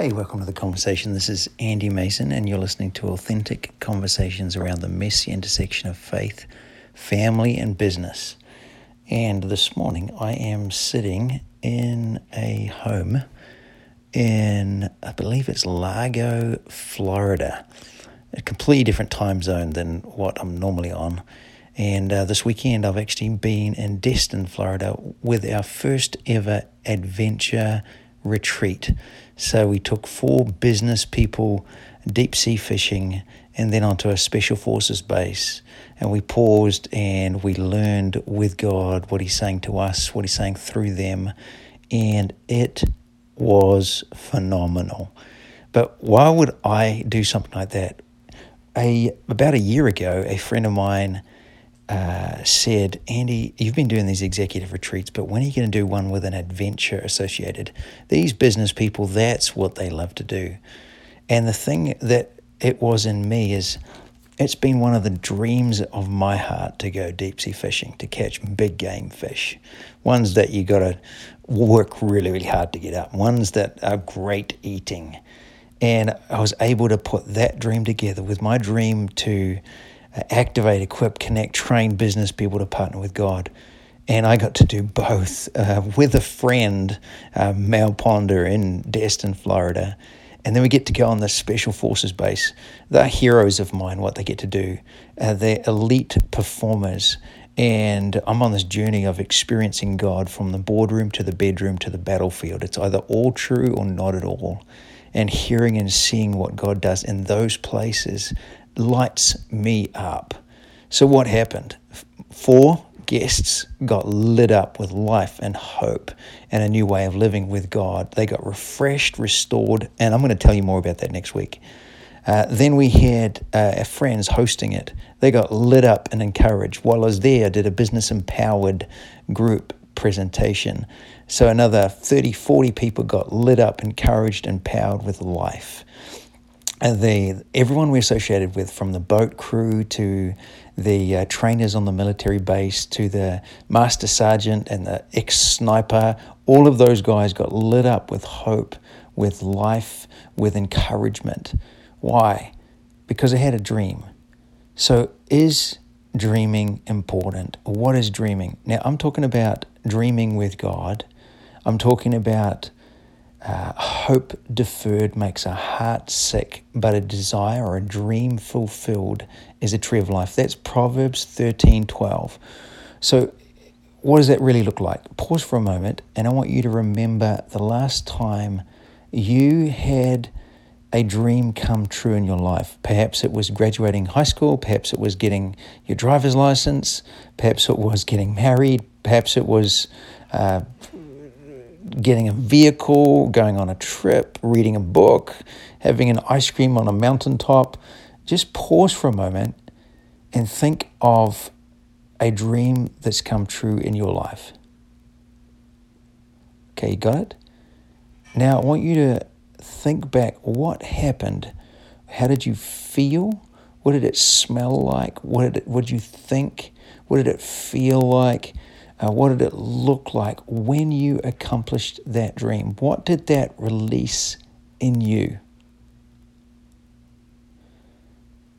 Hey, welcome to the conversation. This is Andy Mason, and you're listening to authentic conversations around the messy intersection of faith, family, and business. And this morning, I am sitting in a home in, I believe it's Largo, Florida, a completely different time zone than what I'm normally on. And uh, this weekend, I've actually been in Destin, Florida, with our first ever adventure retreat. So we took four business people deep sea fishing and then onto a special forces base. And we paused and we learned with God what He's saying to us, what He's saying through them. And it was phenomenal. But why would I do something like that? A, about a year ago, a friend of mine uh, said, Andy, you've been doing these executive retreats, but when are you going to do one with an adventure associated? These business people, that's what they love to do. And the thing that it was in me is it's been one of the dreams of my heart to go deep sea fishing, to catch big game fish, ones that you got to work really, really hard to get up, ones that are great eating. And I was able to put that dream together with my dream to activate, equip, connect, train business people to partner with God. And I got to do both uh, with a friend, uh, Mal Ponder in Destin, Florida. And then we get to go on the Special Forces base. They're heroes of mine, what they get to do. Uh, they're elite performers. And I'm on this journey of experiencing God from the boardroom to the bedroom to the battlefield. It's either all true or not at all. And hearing and seeing what God does in those places lights me up. So, what happened? Four guests got lit up with life and hope and a new way of living with God. They got refreshed, restored, and I'm going to tell you more about that next week. Uh, then we had uh, our friends hosting it. They got lit up and encouraged. While I was there, I did a business empowered group presentation. So another 30, 40 people got lit up, encouraged, empowered with life the everyone we associated with, from the boat crew to the uh, trainers on the military base to the master sergeant and the ex sniper, all of those guys got lit up with hope, with life, with encouragement. Why? Because they had a dream. So, is dreaming important? What is dreaming? Now, I'm talking about dreaming with God. I'm talking about uh, hope deferred makes a heart sick, but a desire or a dream fulfilled is a tree of life. That's Proverbs 13 12. So, what does that really look like? Pause for a moment, and I want you to remember the last time you had a dream come true in your life. Perhaps it was graduating high school, perhaps it was getting your driver's license, perhaps it was getting married, perhaps it was uh, getting a vehicle, going on a trip, reading a book, having an ice cream on a mountaintop, just pause for a moment and think of a dream that's come true in your life. Okay, you got it? Now I want you to think back what happened? How did you feel? What did it smell like? What did, it, what did you think? What did it feel like? Uh, what did it look like when you accomplished that dream? What did that release in you?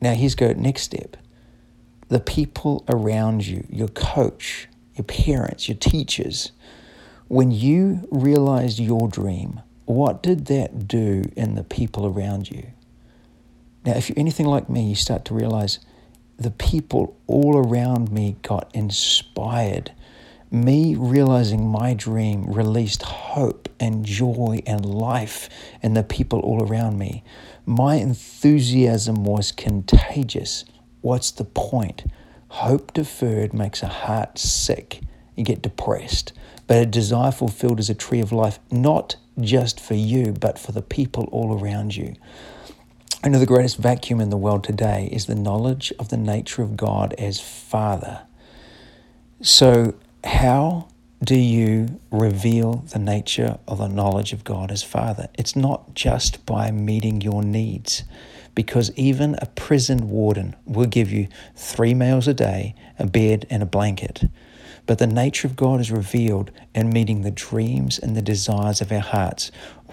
Now, here's go next step. The people around you, your coach, your parents, your teachers, when you realized your dream, what did that do in the people around you? Now, if you're anything like me, you start to realize the people all around me got inspired me realizing my dream released hope and joy and life in the people all around me. My enthusiasm was contagious. What's the point? Hope deferred makes a heart sick. You get depressed. But a desire fulfilled is a tree of life, not just for you, but for the people all around you. I know the greatest vacuum in the world today is the knowledge of the nature of God as Father. So how do you reveal the nature of the knowledge of God as Father? It's not just by meeting your needs, because even a prison warden will give you three meals a day, a bed, and a blanket. But the nature of God is revealed in meeting the dreams and the desires of our hearts.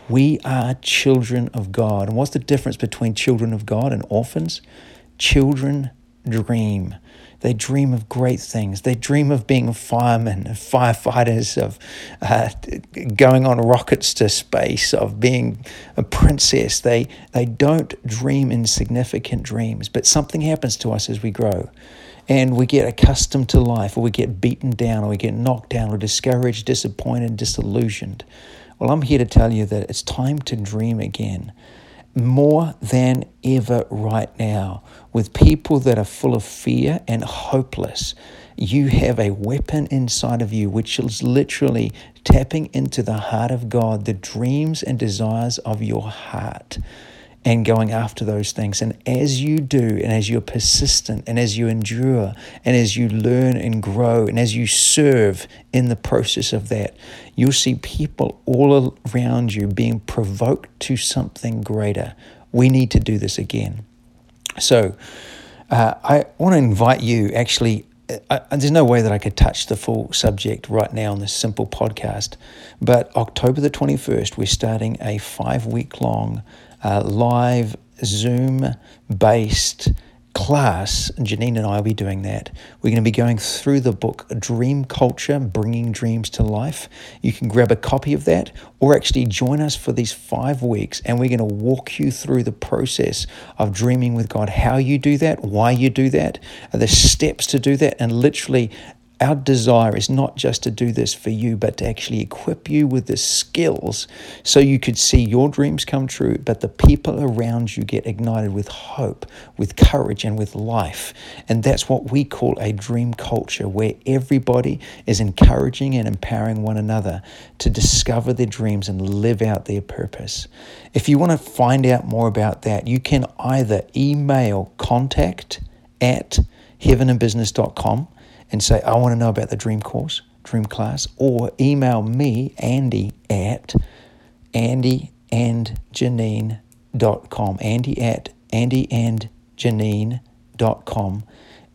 We are children of God. And what's the difference between children of God and orphans? Children dream. They dream of great things. They dream of being firemen, of firefighters, of uh, going on rockets to space, of being a princess. They, they don't dream insignificant dreams, but something happens to us as we grow. And we get accustomed to life, or we get beaten down, or we get knocked down, or discouraged, disappointed, disillusioned. Well, I'm here to tell you that it's time to dream again more than ever right now with people that are full of fear and hopeless. You have a weapon inside of you which is literally tapping into the heart of God, the dreams and desires of your heart and going after those things. And as you do, and as you're persistent, and as you endure, and as you learn and grow, and as you serve in the process of that, you'll see people all around you being provoked to something greater. We need to do this again. So, uh, I want to invite you actually I, there's no way that I could touch the full subject right now on this simple podcast, but October the 21st, we're starting a five week long uh, live Zoom based class. Janine and I will be doing that. We're going to be going through the book Dream Culture Bringing Dreams to Life. You can grab a copy of that or actually join us for these five weeks and we're going to walk you through the process of dreaming with God, how you do that, why you do that, the steps to do that, and literally our desire is not just to do this for you, but to actually equip you with the skills so you could see your dreams come true, but the people around you get ignited with hope, with courage, and with life. And that's what we call a dream culture, where everybody is encouraging and empowering one another to discover their dreams and live out their purpose. If you want to find out more about that, you can either email contact at heaveninbusiness.com and say, I want to know about the dream course, dream class, or email me, Andy, at andyandjanine.com. Andy at andyandjanine.com.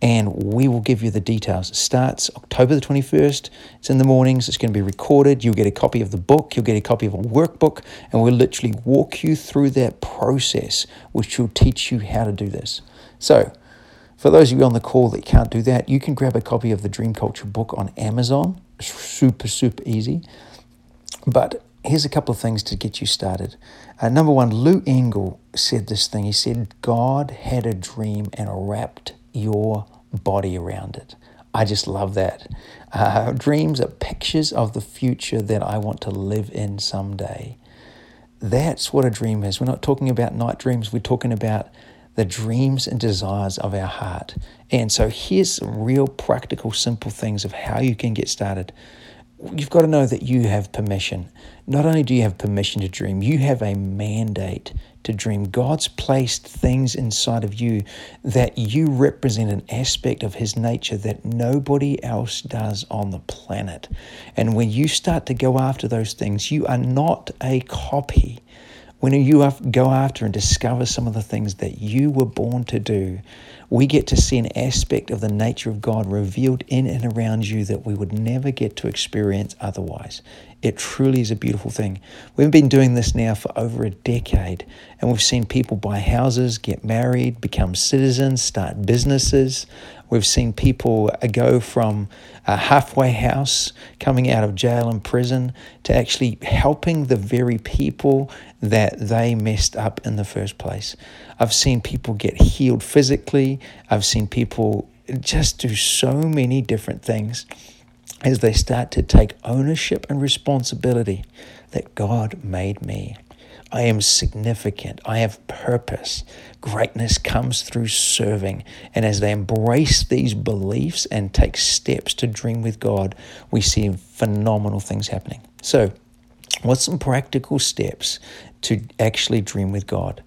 And we will give you the details. It starts October the 21st. It's in the mornings. It's going to be recorded. You'll get a copy of the book. You'll get a copy of a workbook. And we'll literally walk you through that process, which will teach you how to do this. So, for those of you on the call that can't do that, you can grab a copy of the Dream Culture book on Amazon. Super, super easy. But here's a couple of things to get you started. Uh, number one, Lou Engle said this thing. He said, God had a dream and wrapped your body around it. I just love that. Uh, dreams are pictures of the future that I want to live in someday. That's what a dream is. We're not talking about night dreams, we're talking about the dreams and desires of our heart. And so here's some real practical, simple things of how you can get started. You've got to know that you have permission. Not only do you have permission to dream, you have a mandate to dream. God's placed things inside of you that you represent an aspect of His nature that nobody else does on the planet. And when you start to go after those things, you are not a copy when you go after and discover some of the things that you were born to do, we get to see an aspect of the nature of God revealed in and around you that we would never get to experience otherwise. It truly is a beautiful thing. We've been doing this now for over a decade, and we've seen people buy houses, get married, become citizens, start businesses. We've seen people uh, go from a halfway house coming out of jail and prison to actually helping the very people that they messed up in the first place. I've seen people get healed physically, I've seen people just do so many different things as they start to take ownership and responsibility that God made me. I am significant. I have purpose. Greatness comes through serving. And as they embrace these beliefs and take steps to dream with God, we see phenomenal things happening. So, what's some practical steps to actually dream with God?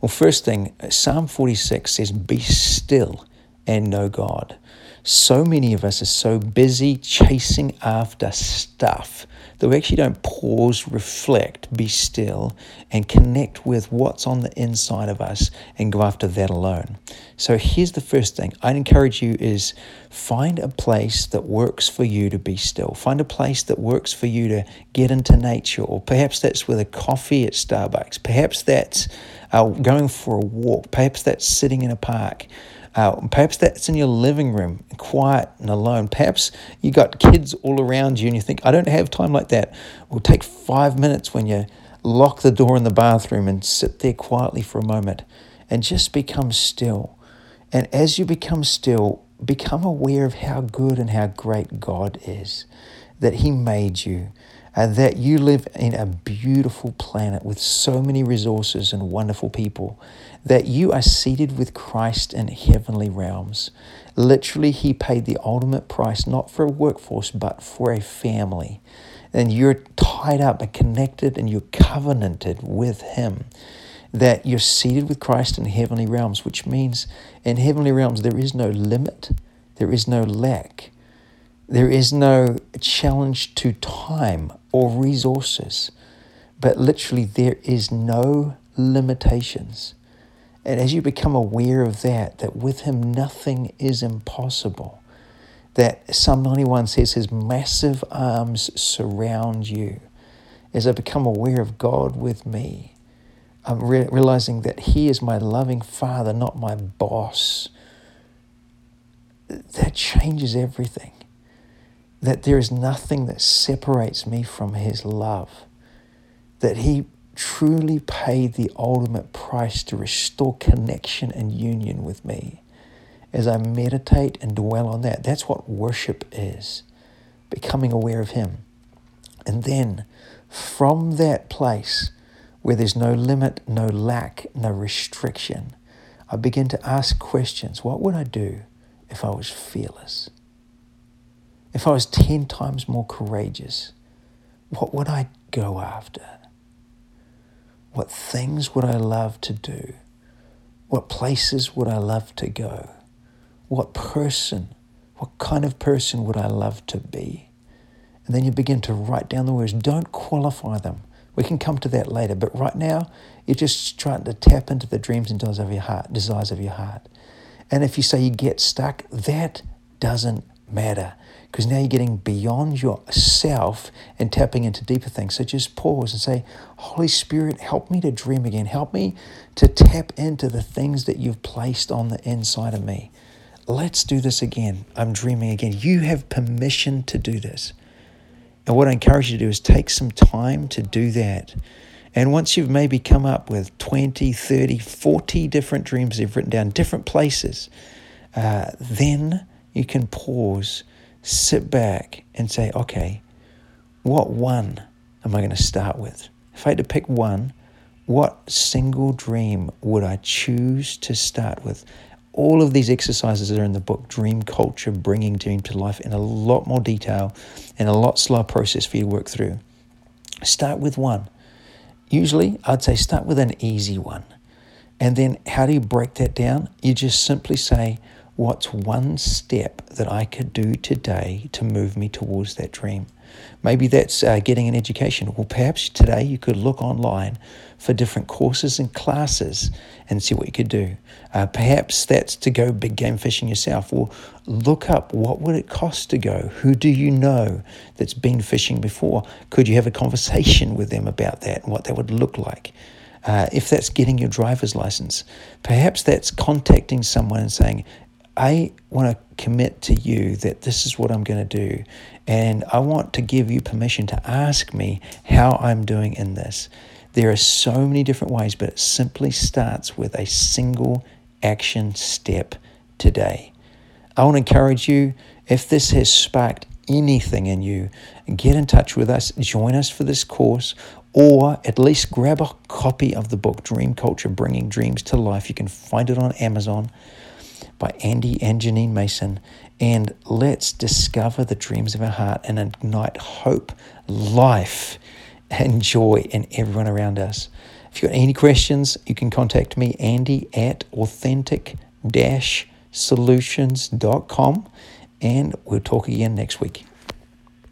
Well, first thing, Psalm 46 says, Be still and know God. So many of us are so busy chasing after stuff that we actually don't pause, reflect, be still, and connect with what's on the inside of us and go after that alone. So here's the first thing I'd encourage you is find a place that works for you to be still. Find a place that works for you to get into nature, or perhaps that's with a coffee at Starbucks. Perhaps that's uh, going for a walk. Perhaps that's sitting in a park. Uh, perhaps that's in your living room, quiet and alone. Perhaps you got kids all around you and you think, I don't have time like that. Well, take five minutes when you lock the door in the bathroom and sit there quietly for a moment and just become still. And as you become still, become aware of how good and how great God is, that He made you, and that you live in a beautiful planet with so many resources and wonderful people, that you are seated with Christ in heavenly realms. Literally, He paid the ultimate price, not for a workforce, but for a family. And you're tied up and connected and you're covenanted with Him. That you're seated with Christ in heavenly realms, which means in heavenly realms there is no limit, there is no lack, there is no challenge to time or resources, but literally there is no limitations. And as you become aware of that, that with Him nothing is impossible, that Psalm 91 says His massive arms surround you. As I become aware of God with me, I'm re- realizing that He is my loving Father, not my boss. That changes everything. That there is nothing that separates me from His love. That He truly paid the ultimate price to restore connection and union with me. As I meditate and dwell on that, that's what worship is becoming aware of Him. And then from that place where there's no limit, no lack, no restriction, I begin to ask questions. What would I do if I was fearless? If I was 10 times more courageous, what would I go after? What things would I love to do? What places would I love to go? What person, what kind of person would I love to be? And then you begin to write down the words. Don't qualify them. We can come to that later, but right now you're just trying to tap into the dreams and desires of your heart, desires of your heart. And if you say you get stuck, that doesn't matter because now you're getting beyond yourself and tapping into deeper things. So just pause and say, Holy Spirit, help me to dream again. Help me to tap into the things that you've placed on the inside of me. Let's do this again. I'm dreaming again. You have permission to do this. And what I encourage you to do is take some time to do that. And once you've maybe come up with 20, 30, 40 different dreams you've written down, different places, uh, then you can pause sit back and say, okay, what one am I going to start with? If I had to pick one, what single dream would I choose to start with? All of these exercises are in the book Dream Culture Bringing Dream to Life in a lot more detail and a lot slower process for you to work through. Start with one. Usually, I'd say start with an easy one. And then, how do you break that down? You just simply say, What's one step that I could do today to move me towards that dream? Maybe that's uh, getting an education. Well, perhaps today you could look online for different courses and classes and see what you could do. Uh, perhaps that's to go big game fishing yourself. Or look up what would it cost to go? Who do you know that's been fishing before? Could you have a conversation with them about that and what that would look like? Uh, if that's getting your driver's license, perhaps that's contacting someone and saying, I want to commit to you that this is what I'm going to do. And I want to give you permission to ask me how I'm doing in this. There are so many different ways, but it simply starts with a single action step today. I want to encourage you if this has sparked anything in you, get in touch with us, join us for this course, or at least grab a copy of the book Dream Culture Bringing Dreams to Life. You can find it on Amazon by Andy and Janine Mason. And let's discover the dreams of our heart and ignite hope, life, and joy in everyone around us. If you've got any questions, you can contact me, Andy at authentic solutions.com. And we'll talk again next week.